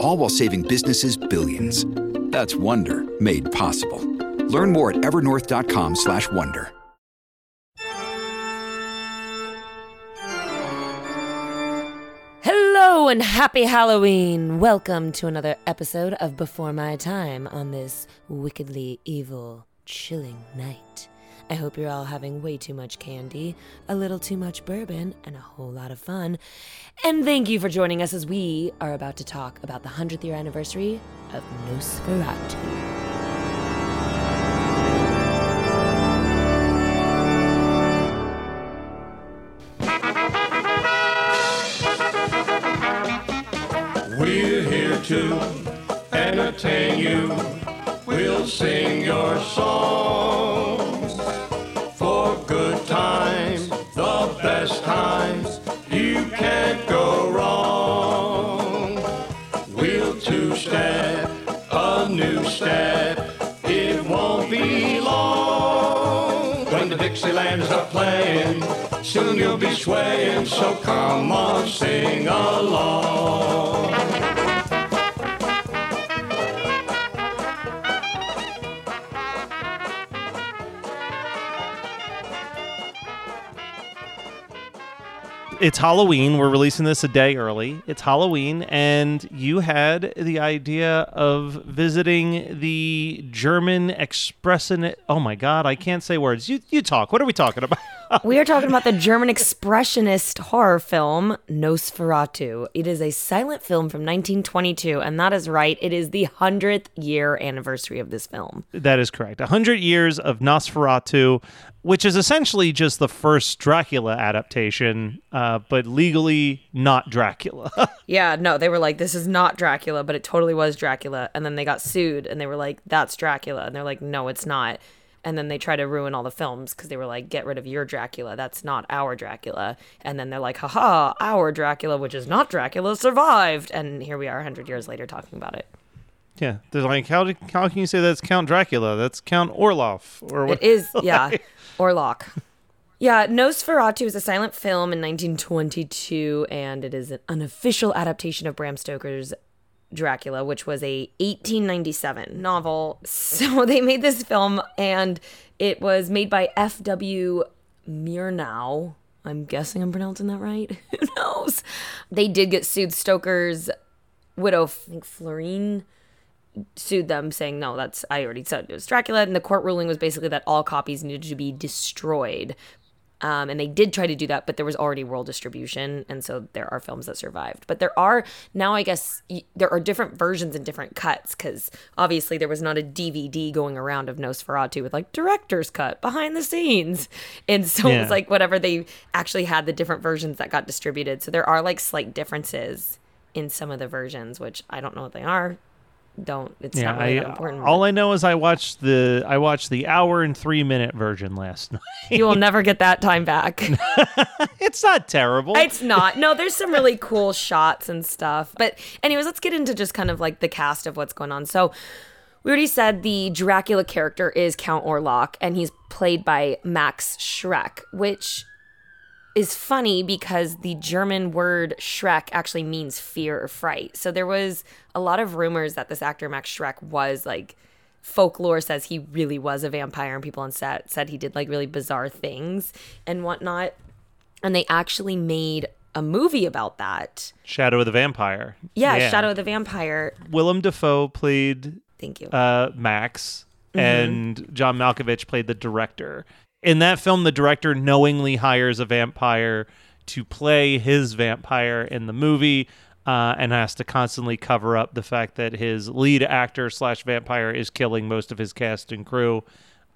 All while saving businesses billions. That's Wonder made possible. Learn more at evernorth.com/wonder. Hello and happy Halloween! Welcome to another episode of Before My Time on this wickedly evil, chilling night. I hope you're all having way too much candy, a little too much bourbon, and a whole lot of fun. And thank you for joining us as we are about to talk about the 100th year anniversary of Nosferatu. We're here to entertain you. We'll sing your songs Dixielands are playing. Soon you'll be swaying, so come on, sing along. It's Halloween. We're releasing this a day early. It's Halloween, and you had the idea of visiting the German Expression. Oh my God, I can't say words. You you talk. What are we talking about? We are talking about the German expressionist horror film Nosferatu. It is a silent film from 1922, and that is right. It is the 100th year anniversary of this film. that is correct. A hundred years of Nosferatu, which is essentially just the first Dracula adaptation, uh, but legally not Dracula. Yeah, no, they were like, this is not Dracula, but it totally was Dracula. And then they got sued and they were like, that's Dracula. And they're like, no, it's not. And then they try to ruin all the films because they were like, get rid of your Dracula. That's not our Dracula. And then they're like, haha, our Dracula, which is not Dracula, survived. And here we are 100 years later talking about it. yeah, they're like, how, do, how can you say that's Count Dracula? That's Count Orloff or what? It is, yeah, Orlok. Yeah, Nosferatu is a silent film in 1922, and it is an unofficial adaptation of Bram Stoker's Dracula, which was a 1897 novel. So they made this film, and it was made by F.W. Murnau. I'm guessing I'm pronouncing that right. Who knows? They did get sued. Stoker's widow, I think Florine, sued them saying no that's i already said it was dracula and the court ruling was basically that all copies needed to be destroyed um, and they did try to do that but there was already world distribution and so there are films that survived. But there are now i guess y- there are different versions and different cuts because obviously there was not a dvd going around of nosferatu with like director's cut behind the scenes. And so it was like whatever they actually had the different versions that got distributed. So there are like slight differences in some of the versions which i don't know what they are don't. It's Yeah, not really I, that important. all I know is I watched the I watched the hour and three minute version last night. you will never get that time back. It's not terrible. it's not. No there's some really cool shots and stuff. But anyways let's get into just kind of like the cast of what's going on. So we already said the dracula character is count orlok and he's played by max schreck which is funny because the German word Schreck actually means fear or fright. So there was a lot of rumors that this actor Max Schreck was like folklore says he really was a vampire and people on set said he did like really bizarre things and whatnot. And they actually made a movie about that. Shadow of the Vampire. Yeah, Shadow of the Vampire. Willem Dafoe played Thank you. uh, Max, Mm-hmm. and John Malkovich played the director. In that film, the director knowingly hires a vampire to play his vampire in the movie. Uh, and has to constantly cover up the fact that his lead actor slash vampire is killing most of his cast and crew.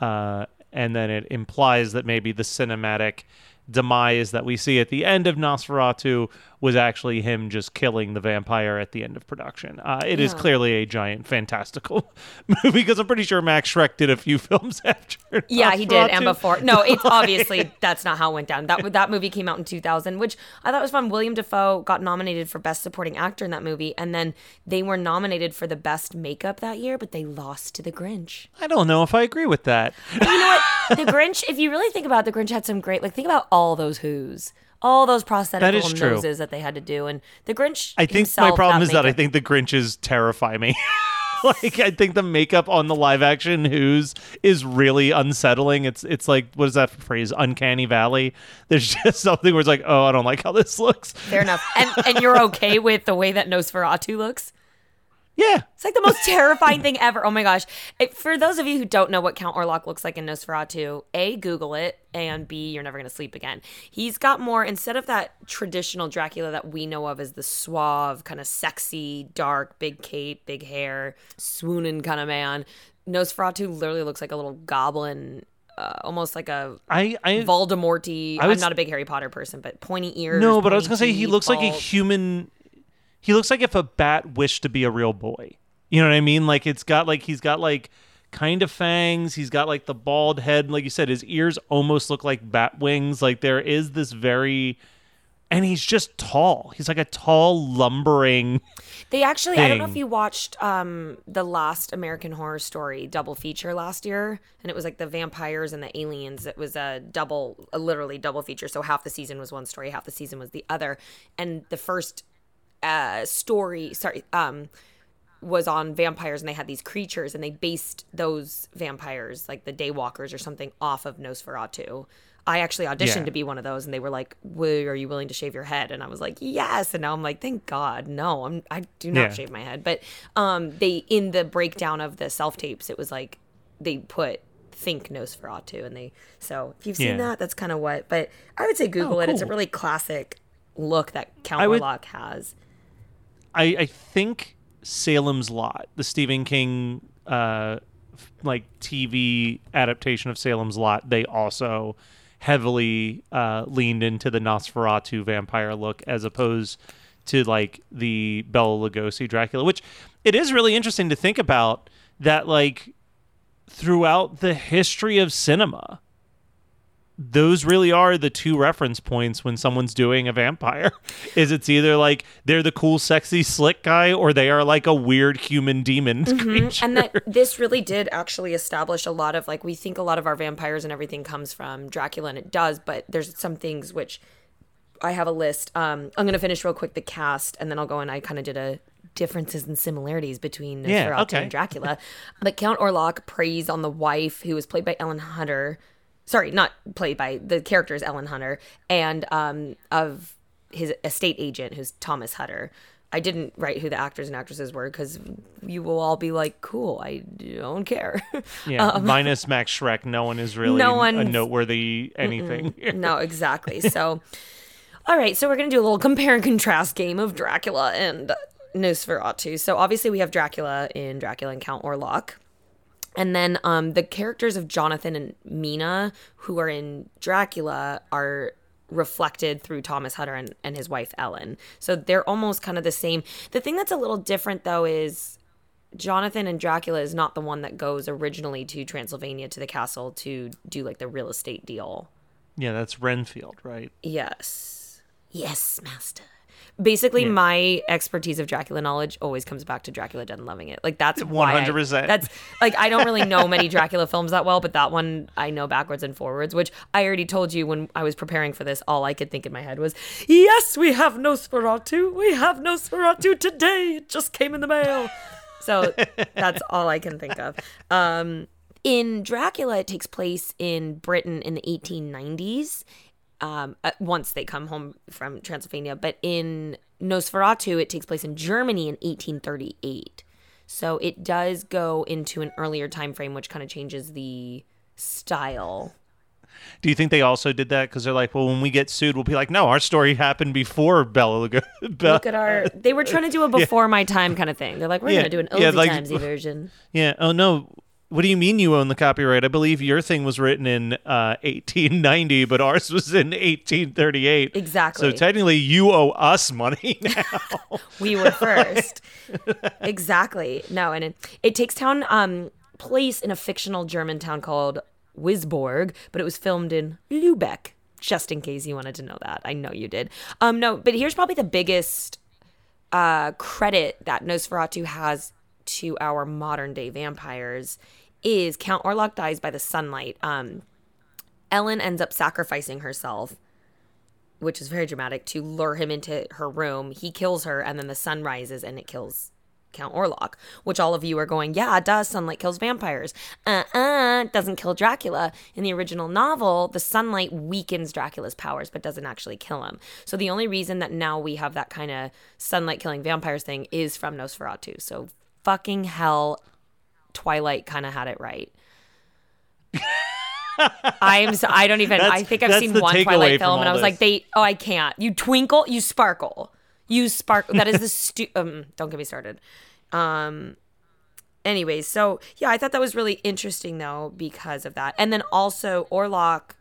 Uh, and then it implies that maybe the cinematic demise that we see at the end of Nosferatu was actually him just killing the vampire at the end of production. Uh, it is Yeah. clearly a giant fantastical movie because I'm pretty sure Max Schreck did a few films after. Yeah, he did, and before. No, it's obviously that's not how it went down. That that movie came out in 2000, which I thought was fun. William Dafoe got nominated for best supporting actor in that movie, and then they were nominated for the best makeup that year, but they lost to The Grinch. I don't know if I agree with that. But you know what? The Grinch. If you really think about it, The Grinch, had some great. Like think about all those Who's, all those prosthetic That is little true. noses that they had to do, and The Grinch. I think my problem is that I think the Grinches terrify me. like I think the makeup on the live action Who's is really unsettling. It's it's like what is that phrase? Uncanny Valley. There's just something where it's like, oh, I don't like how this looks. fair enough, and and you're okay with the way that Nosferatu looks. Yeah, It's like the most terrifying thing ever. Oh my gosh. It, for those of you who don't know what Count Orlok looks like in Nosferatu, A, Google it, and B, you're never going to sleep again. He's got more, instead of that traditional Dracula that we know of as the suave, kind of sexy, dark, big cape, big hair, swooning kind of man, Nosferatu literally looks like a little goblin. Uh, almost like a I I Voldemorty. I I'm not a big Harry Potter person, but pointy ears. no, but I was gonna say he looks like a human. He looks like if a bat wished to be a real boy. You know what I mean? Like it's got like he's got like kind of fangs. He's got like the bald head. Like you said, his ears almost look like bat wings. Like there is this very, and he's just tall. He's like a tall, lumbering. They actually, I don't know if you watched um the last American Horror Story double feature last year, and it was like the vampires and the aliens. It was a double, a literally double feature. So half the season was one story, half the season was the other. And the first uh story, sorry, um, was on vampires, and they had these creatures, and they based those vampires, like the Daywalkers or something, off of Nosferatu. I actually auditioned Yeah. to be one of those, and they were like, "Will- "Are you willing to shave your head?" And I was like, "Yes." And now I'm like, "Thank God, no, I'm I do not Yeah. shave my head." But um, they in the breakdown of the self tapes, it was like they put think Nosferatu, and they so if you've seen Yeah. that, that's kind of what. But I would say Google it. It's a really classic look that Count would- Orlok has. I I think Salem's Lot, the Stephen King uh like TV adaptation of Salem's Lot, they also heavily uh leaned into the Nosferatu vampire look as opposed to like the Bela Lugosi Dracula, which it is really interesting to think about that like throughout the history of cinema those really are the two reference points when someone's doing a vampire is it's either like they're the cool sexy slick guy or they are like a weird human demon creature and that this really did actually establish a lot of like we think a lot of our vampires and everything comes from Dracula and it does, but there's some things which I have a list. Um, I'm gonna finish real quick the cast and then I'll go and I kind of did a differences and similarities between Nosferatu Yeah, okay. and Dracula. but Count Orlok preys on the wife who was played by Ellen Hunter. Sorry, not played by the character is Ellen Hunter and um, of his estate agent who's Thomas Hutter. I didn't write who the actors and actresses were because you will all be like, "Cool, I don't care." yeah minus max schreck no one is really No one a noteworthy anything no, exactly. So, all right, so we're gonna do a little compare and contrast game of Dracula and Nosferatu. So obviously we have Dracula in Dracula and Count Orlok. And then um, the characters of Jonathan and Mina, who are in Dracula, are reflected through Thomas Hutter and, and his wife Ellen. So they're almost kind of the same. The thing that's a little different though is Jonathan and Dracula is not the one that goes originally to Transylvania to the castle to do like the real estate deal. yeah that's renfield right Yes. Yes, master. Basically, my expertise of Dracula knowledge always comes back to Dracula Dead and Loving It. Like that's why I- 100%. That's like I don't really know many Dracula films that well, but that one I know backwards and forwards. Which I already told you when I was preparing for this. All I could think in my head was, "Yes, we have no Nosferatu. We have no Nosferatu today. It just came in the mail." So that's all I can think of. Um, in Dracula, it takes place in Britain in the 1890s. Um, uh, once they come home from Transylvania, but in Nosferatu, it takes place in Germany in 1838. So it does go into an earlier time frame, which kind of changes the style. Do you think they also did that because they're like, well, when we get sued, we'll be like, no, our story happened before Bela Lugosi. Look at our. They were trying to do a before my time kind of thing. They're like, we're Yeah, gonna do an yeah, Ozzy like- Timesy version. Yeah. Oh no. What do you mean you own the copyright? I believe your thing was written in uh, 1890, but ours was in 1838. Exactly. So technically, you owe us money now. we were first. exactly. No, and it, it takes town um place in a fictional German town called Wisborg, but it was filmed in Lübeck. Just in case you wanted to know that, I know you did. Um, no, but here's probably the biggest uh credit that Nosferatu has to our modern day vampires is Count Orlok dies by the sunlight. Um, Ellen ends up sacrificing herself which is very dramatic, to lure him into her room. He kills her, and then the sun rises and it kills Count Orlok, which all of you are going, yeah, it does. Sunlight kills vampires. Uh uh, doesn't kill Dracula. In the original novel, the sunlight weakens Dracula's powers, but doesn't actually kill him. So the only reason that now we have that kind of sunlight killing vampires thing is from Nosferatu. So fucking hell, Twilight kind of had it right. I'm so, I don't even I think I've seen one Twilight film and I was like they oh I can't. You twinkle, you sparkle. You sparkle. That is the stu um don't get me started. Um anyways, so yeah, I thought that was really interesting though because of that. And then also Orlok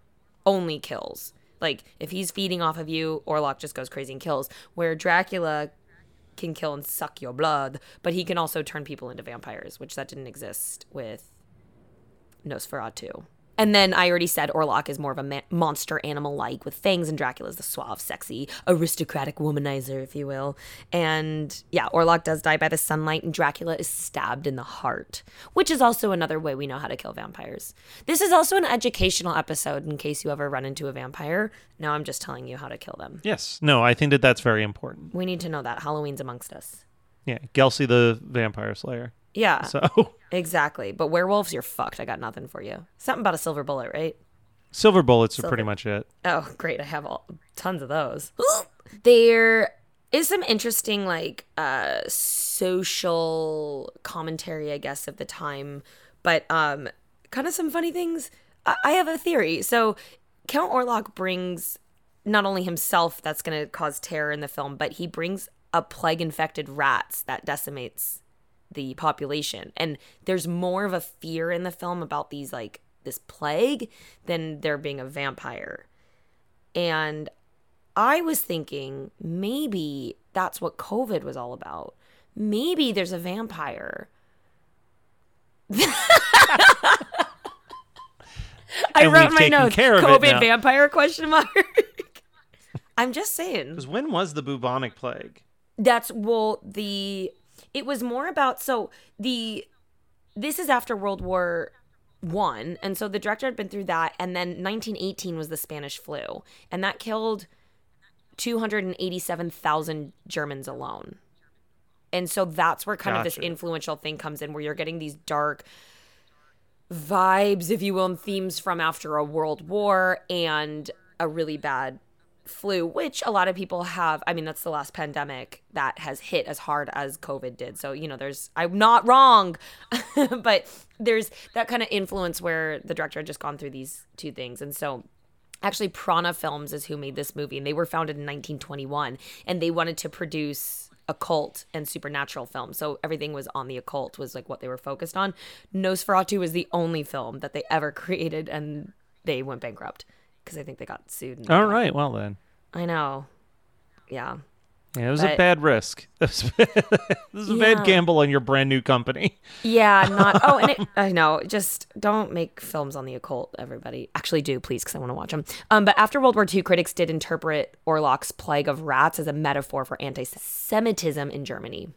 only kills. Like if he's feeding off of you, Orlok just goes crazy and kills. Where Dracula can kill and suck your blood, but he can also turn people into vampires, which that didn't exist with Nosferatu. And then I already said Orlok is more of a ma- monster animal like with fangs, and Dracula's the suave, sexy, aristocratic womanizer, if you will. And yeah, Orlok does die by the sunlight, and Dracula is stabbed in the heart, which is also another way we know how to kill vampires. This is also an educational episode in case you ever run into a vampire. Now I'm just telling you how to kill them. yes. No, I think that that's very important. We need to know that Halloween's amongst us. Yeah. Gelsey the Vampire Slayer. Yeah, So exactly. But werewolves, you're fucked. I got nothing for you. Something about a silver bullet, right? silver bullets are pretty much it. Oh, great. I have all, tons of those. there is some interesting, like, uh, social commentary, I guess, of the time, but um, kind of some funny things. I, I have a theory. So, Count Orlok brings not only himself that's going to cause terror in the film, but he brings a plague infected rats that decimates the population. And there's more of a fear in the film about these like this plague than there being a vampire. And I was thinking maybe that's what COVID was all about. Maybe there's a vampire. I And wrote my taken notes. care of COVID vampire question mark. I'm just saying. Because when was the bubonic plague? That's well the it was more about so the this is after World War One, and so the director had been through that, and then 1918 was the Spanish flu, and that killed 287,000 Germans alone. And so that's where kind of this influential thing comes in, where you're getting these dark vibes, if you will, and themes from after a world war and a really bad flu, which a lot of people have. I mean, that's the last pandemic that has hit as hard as COVID did. So, you know, there's, I'm not wrong, but there's that kind of influence where the director had just gone through these two things. And so, actually, Prana Films is who made this movie, and they were founded in 1921, and they wanted to produce occult and supernatural films. So everything was on the occult was like what they were focused on. Nosferatu was the only film that they ever created and they went bankrupt because I think they got sued. All right. Well then. I know. Yeah. Yeah, it was a bad risk. this is a Yeah. bad gamble on your brand new company. Yeah, not. Oh, and it, I know. Just don't make films on the occult, everybody. Actually, do please, because I want to watch them. Um, but after World War II, critics did interpret Orlok's plague of rats as a metaphor for anti-Semitism in Germany.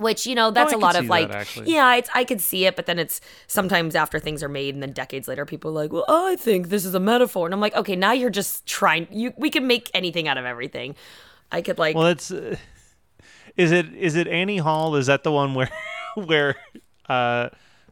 Which you know, that's Oh, a lot of like, actually. yeah, it's I could see it, but then it's sometimes after things are made and then decades later, people are like, well, I think this is a metaphor, and I'm like, okay, now you're just trying. You we can make anything out of everything. I could like, Well, it's uh, is it is it Annie Hall? Is that the one where where uh,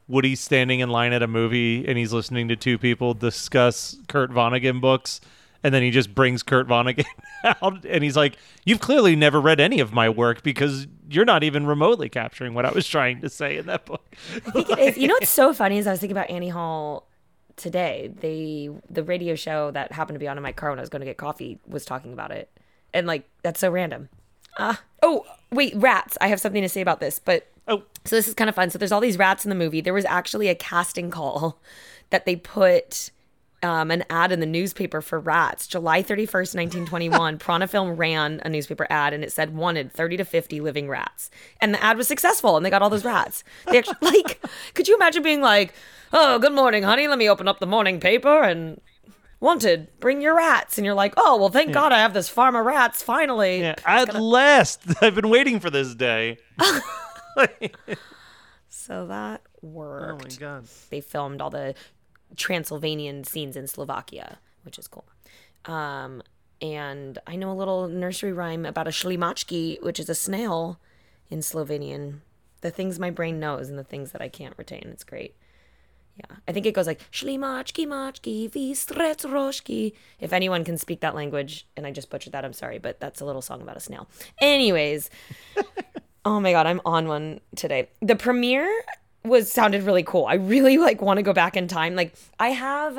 Woody's standing in line at a movie and he's listening to two people discuss Kurt Vonnegut books, and then he just brings Kurt Vonnegut out and he's like, "You've clearly never read any of my work because you're not even remotely capturing what I was trying to say in that book." think it is. You know what's so funny is I was thinking about Annie Hall today. They the radio show that happened to be on in my car when I was going to get coffee was talking about it, and like that's so random. Ah, oh wait, rats. I have something to say about this, but Oh, so this is kind of fun. So there's all these rats in the movie. There was actually a casting call that they put um, an ad in the newspaper for rats. July 31st, 1921, Prana Film ran a newspaper ad and it said wanted 30 to 50 living rats. And the ad was successful and they got all those rats. They actually, like, could you imagine being like, oh, good morning, honey. Let me open up the morning paper and wanted, bring your rats. And you're like, oh, well, thank God I have this farm of rats finally. yeah. At last, I've been waiting for this day. So that worked. oh my god. they filmed all the Transylvanian scenes in Slovakia, which is cool. Um, and I know a little nursery rhyme about a shlimaczki, which is a snail in Slovenian. The things my brain knows and the things that I can't retain. It's great. Yeah, I think it goes like shlimaczki maczki vistret roshki. If anyone can speak that language, and I just butchered that, I'm sorry, but that's a little song about a snail. Anyways, oh my god, I'm on one today. The premiere was sounded really cool. I really like want to go back in time. Like I have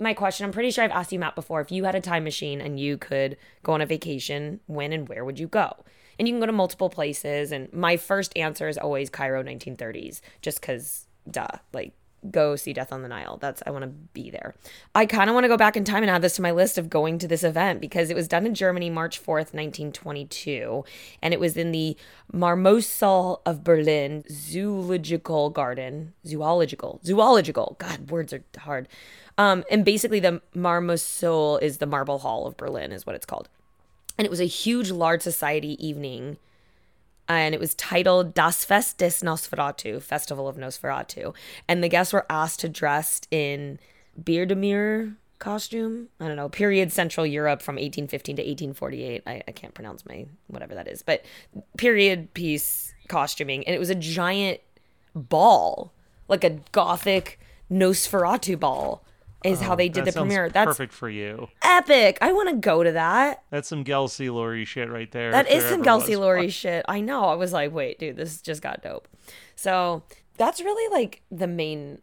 my question. I'm pretty sure I've asked you Matt before. If you had a time machine and you could go on a vacation, when and where would you go? And you can go to multiple places. And my first answer is always Cairo 1930s, just because, duh, like go see Death on the Nile. That's I want to be there. I kind of want to go back in time and add this to my list of going to this event because it was done in Germany March 4th, 1922, and it was in the Marmorsaal of Berlin Zoological Garden, zoological, zoological. God, words are hard. Um, and basically the Marmorsaal is the Marble Hall of Berlin is what it's called. And it was a huge large society evening and it was titled Das Fest des Nosferatu, Festival of Nosferatu. And the guests were asked to dress in Biedermeier costume. I don't know, period Central Europe from 1815 to 1848. I, I can't pronounce my whatever that is, but period piece costuming. And it was a giant ball, like a gothic Nosferatu ball, is how oh, they did Oh, the premiere. That's perfect for you. epic. I want to go to that. That's some Gelsey Laurie shit right there. That is there some ever Kelsey Laurie shit. I know. I was like, wait, dude, this just got dope. So that's really like the main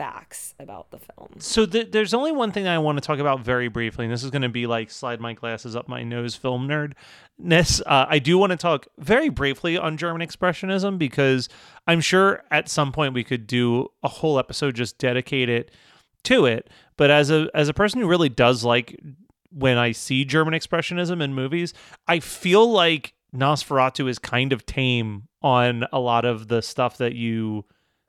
facts about the film. So th- there's only one thing I want to talk about very briefly, and this is going to be like slide my glasses up my nose, film nerdness. Uh, I do want to talk very briefly on German expressionism because I'm sure at some point we could do a whole episode just dedicated to it. But as a as a person who really does like when I see German expressionism in movies, I feel like Nosferatu is kind of tame on a lot of the stuff that you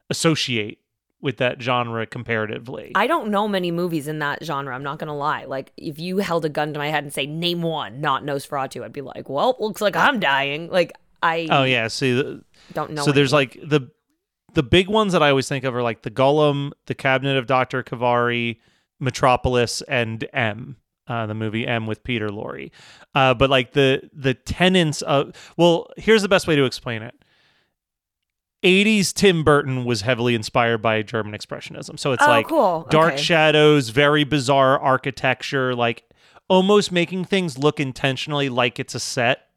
associate with that genre comparatively. I don't know many movies in that genre. I'm not gonna lie. Like, if you held a gun to my head and say name one, not Nosferatu, I'd be like, well, looks like I'm dying. Like, I oh yeah, see, the- don't know. so there's like the the big ones that I always think of are like the Golem, the Cabinet of Doctor Caligari, Metropolis, and M. Uh, the movie M with Peter Lorre, uh, but like the the tenants of well, here's the best way to explain it. 80s Tim Burton was heavily inspired by German expressionism. So it's Oh, like cool. dark Okay. shadows, very bizarre architecture, like almost making things look intentionally like it's a set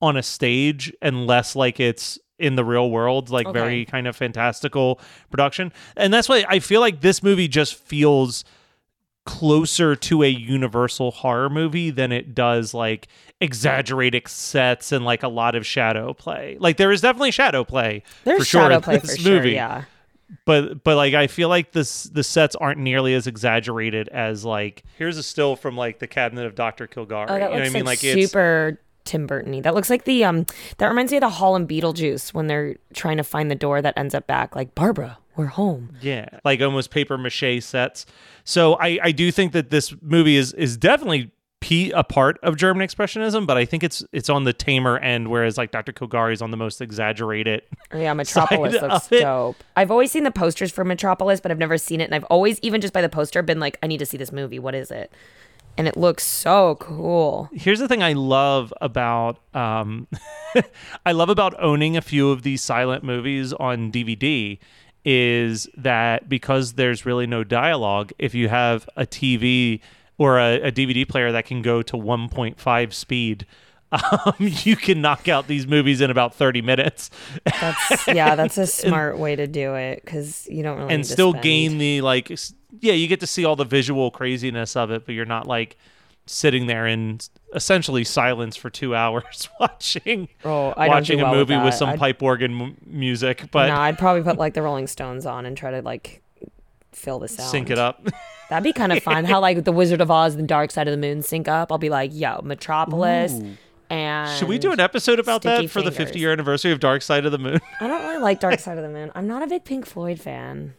on a stage and less like it's in the real world, like Okay. very kind of fantastical production. And that's why I feel like this movie just feels closer to a universal horror movie than it does like exaggerated sets and like a lot of shadow play. Like there is definitely shadow play there's for sure shadow in play this for sure. movie Yeah. but but like I feel like this the sets aren't nearly as exaggerated as like here's a still from like the cabinet of Dr. Caligari. Oh, you that know what looks I mean? like, Like, it's super Tim Burton-y. That looks like the um. That reminds me of the Hall and Beetlejuice when they're trying to find the door that ends up back. Like Barbara, we're home. yeah, like almost paper mache sets. So I I do think that this movie is is definitely p a part of German expressionism, but I think it's it's on the tamer end, whereas like Dr. Caligari is on the most exaggerated. Oh, Yeah, Metropolis looks dope. I've always seen the posters for Metropolis, but I've never seen it. And I've always, even just by the poster, been like, I need to see this movie. What is it? And it looks so cool. here's the thing I love about um, I love about owning a few of these silent movies on DVD is that because there's really no dialogue, if you have a TV or a, a DVD player that can go to 1.5 speed, um, you can knock out these movies in about 30 minutes. That's yeah, that's a smart way to do it because you don't really and still spend- gain the like yeah you get to see all the visual craziness of it but you're not like sitting there in essentially silence for two hours watching Oh, I watching do a well movie with, that. some I'd- pipe organ m- music but no, I'd probably put like the Rolling Stones on and try to like fill the sound. sync it up That'd be kind of fun. How like the Wizard of Oz and Dark Side of the Moon sync up. I'll be like, yo, Metropolis. And should we do an episode about that for the 50 year anniversary of dark side of the moon I don't really like Dark Side of the Moon. I'm not a big Pink Floyd fan.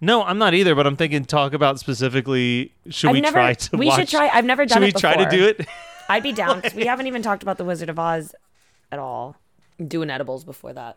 No i'm not either but i'm thinking talk about specifically should I've we never, try to we watch should try. I've never done it. should we it try to do it I'd be down. 'cause we haven't even talked about the Wizard of Oz at all. Doing edibles before that.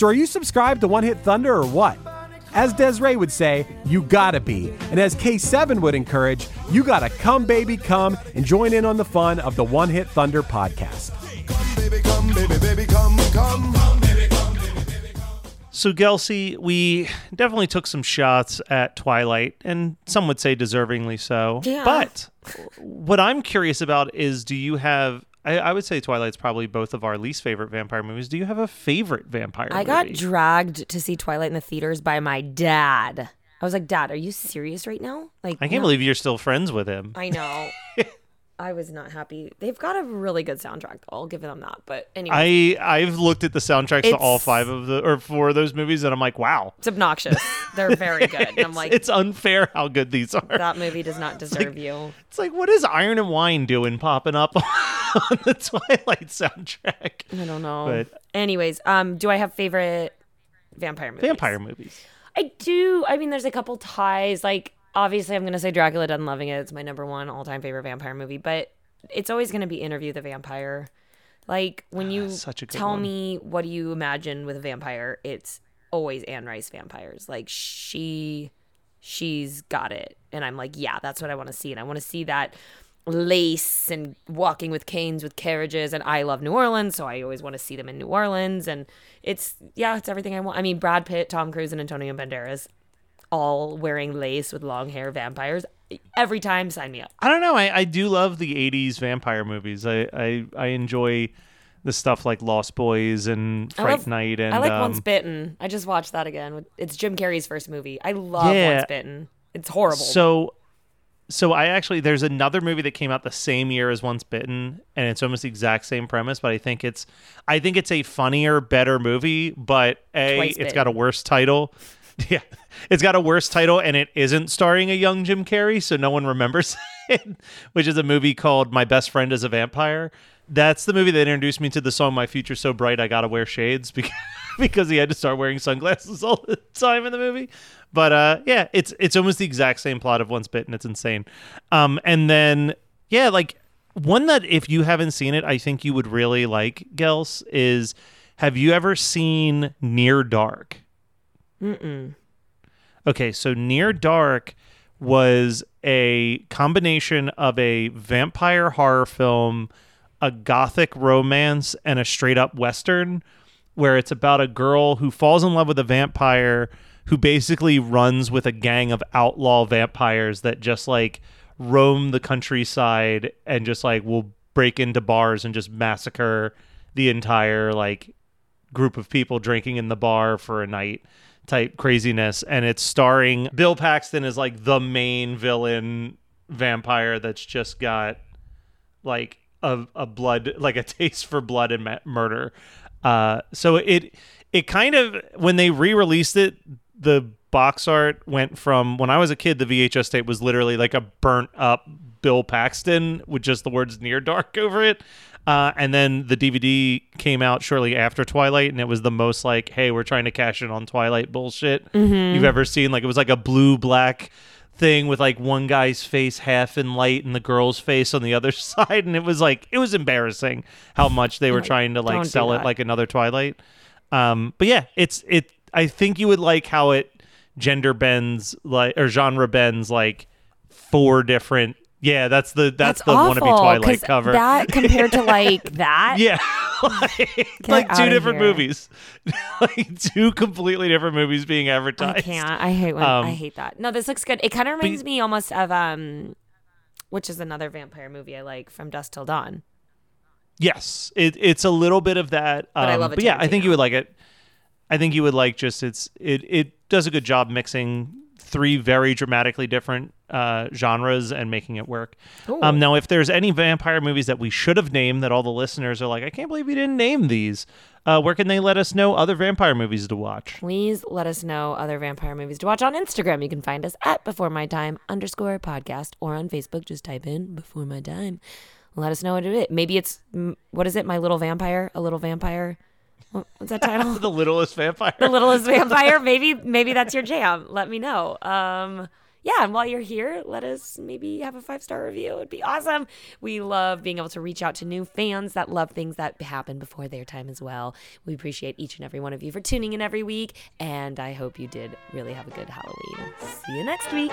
So are you subscribed to One Hit Thunder or what? As Desiree would say, you gotta be. And as K7 would encourage, you gotta come, baby, come and join in on the fun of the One Hit Thunder podcast. So, Gelsey, we definitely took some shots at Twilight, and some would say deservingly so. Yeah. But what I'm curious about is do you have. I, I would say Twilight's probably both of our least favorite vampire movies. Do you have a favorite vampire movie? I movie? got dragged to see Twilight in the theaters by my dad. I was like, Dad, are you serious right now? Like, I can't no. believe you're still friends with him. I know. I was not happy. They've got a really good soundtrack, though. I'll give them that. But anyway, I I've looked at the soundtracks to all five of the or four of those movies, and I'm like, wow, it's obnoxious. They're very good. And I'm like, it's unfair how good these are. that movie does not deserve you. It's like, what is Iron and Wine doing popping up on the Twilight soundtrack? I don't know. But- Anyways, um, do I have favorite vampire movies? Vampire movies. I do. I mean, there's a couple ties. Like, obviously, I'm going to say Dracula Done Loving It. It's my number one all time favorite vampire movie, but it's always going to be Interview the Vampire. Like, when you Ah, such a good tell one. me what do you imagine with a vampire, it's always Anne Rice vampires. Like, she, she's got it. And I'm like, yeah, that's what I want to see. And I want to see that lace and walking with canes with carriages and I love New Orleans so I always want to see them in New Orleans and it's yeah it's everything I want I mean Brad Pitt Tom Cruise and Antonio Banderas all wearing lace with long hair vampires every time sign me up I don't know. I, I do love the '80s vampire movies. I I, I enjoy the stuff like Lost Boys and Fright love- Night and I like um, Once Bitten I just watched that again it's Jim Carrey's first movie I love Yeah. Once Bitten it's horrible So, so I actually there's another movie that came out the same year as Once Bitten, and it's almost the exact same premise, but I think it's I think it's a funnier, better movie, but a Twice it's got a worse title. Yeah, it's got a worse title, and it isn't starring a young Jim Carrey, so no one remembers it. Which is a movie called My Best Friend is a Vampire. That's the movie that introduced me to the song "My Future's So Bright I Gotta Wear Shades" because because he had to start wearing sunglasses all the time in the movie. But uh, yeah, it's it's almost the exact same plot of Once Bitten. It's insane. Um, and then yeah, like one that if you haven't seen it, I think you would really like. Gels is have you ever seen Near Dark? Mm-mm. Okay, so Near Dark was a combination of a vampire horror film, a gothic romance, and a straight up western where it's about a girl who falls in love with a vampire who basically runs with a gang of outlaw vampires that just like roam the countryside and just like will break into bars and just massacre the entire like group of people drinking in the bar for a night type craziness and it's starring Bill Paxton as like the main villain vampire that's just got like a, a blood like a taste for blood and ma- murder. Uh, so it it kind of when they re-released it, the box art went from when I was a kid, the VHS tape was literally like a burnt up Bill Paxton with just the words "Near Dark" over it. Uh, and then the DVD came out shortly after Twilight, and it was the most like, "Hey, we're trying to cash in on Twilight bullshit you've ever seen." Like it was like a blue black thing with like one guy's face half in light and the girl's face on the other side, and it was like it was embarrassing how much they were trying to like sell it like another Twilight. Um, but yeah, it's it. I think you would like how it gender bends like or genre bends like four different. Yeah, that's the that's, the awful, wannabe Twilight cover. That compared to like that. yeah, like, like two different here. movies, like two completely different movies being advertised. I can't. I hate when Um, I hate that. No, this looks good. It kind of reminds me almost of um, which is another vampire movie I like from Dusk Till Dawn. Yes, it, it's a little bit of that. Um, But I love it. But yeah, I think you would like it. I think you would like just it's it it does a good job mixing three very dramatically different uh, genres and making it work. Um, now, if there's any vampire movies that we should have named that all the listeners are like, I can't believe we didn't name these. Uh, where can they let us know other vampire movies to watch? Please let us know other vampire movies to watch on Instagram. You can find us at Before My Time underscore podcast or on Facebook. Just type in Before My Time. Let us know what it is. Maybe it's what is it? My little vampire, a little vampire. What- What's that title? The littlest vampire. the littlest vampire. Maybe maybe that's your jam. Let me know. Um yeah, and while you're here, let us maybe have a five star review. It'd be awesome. We love being able to reach out to new fans that love things that happen before their time as well. We appreciate each and every one of you for tuning in every week, and I hope you did really have a good Halloween. See you next week.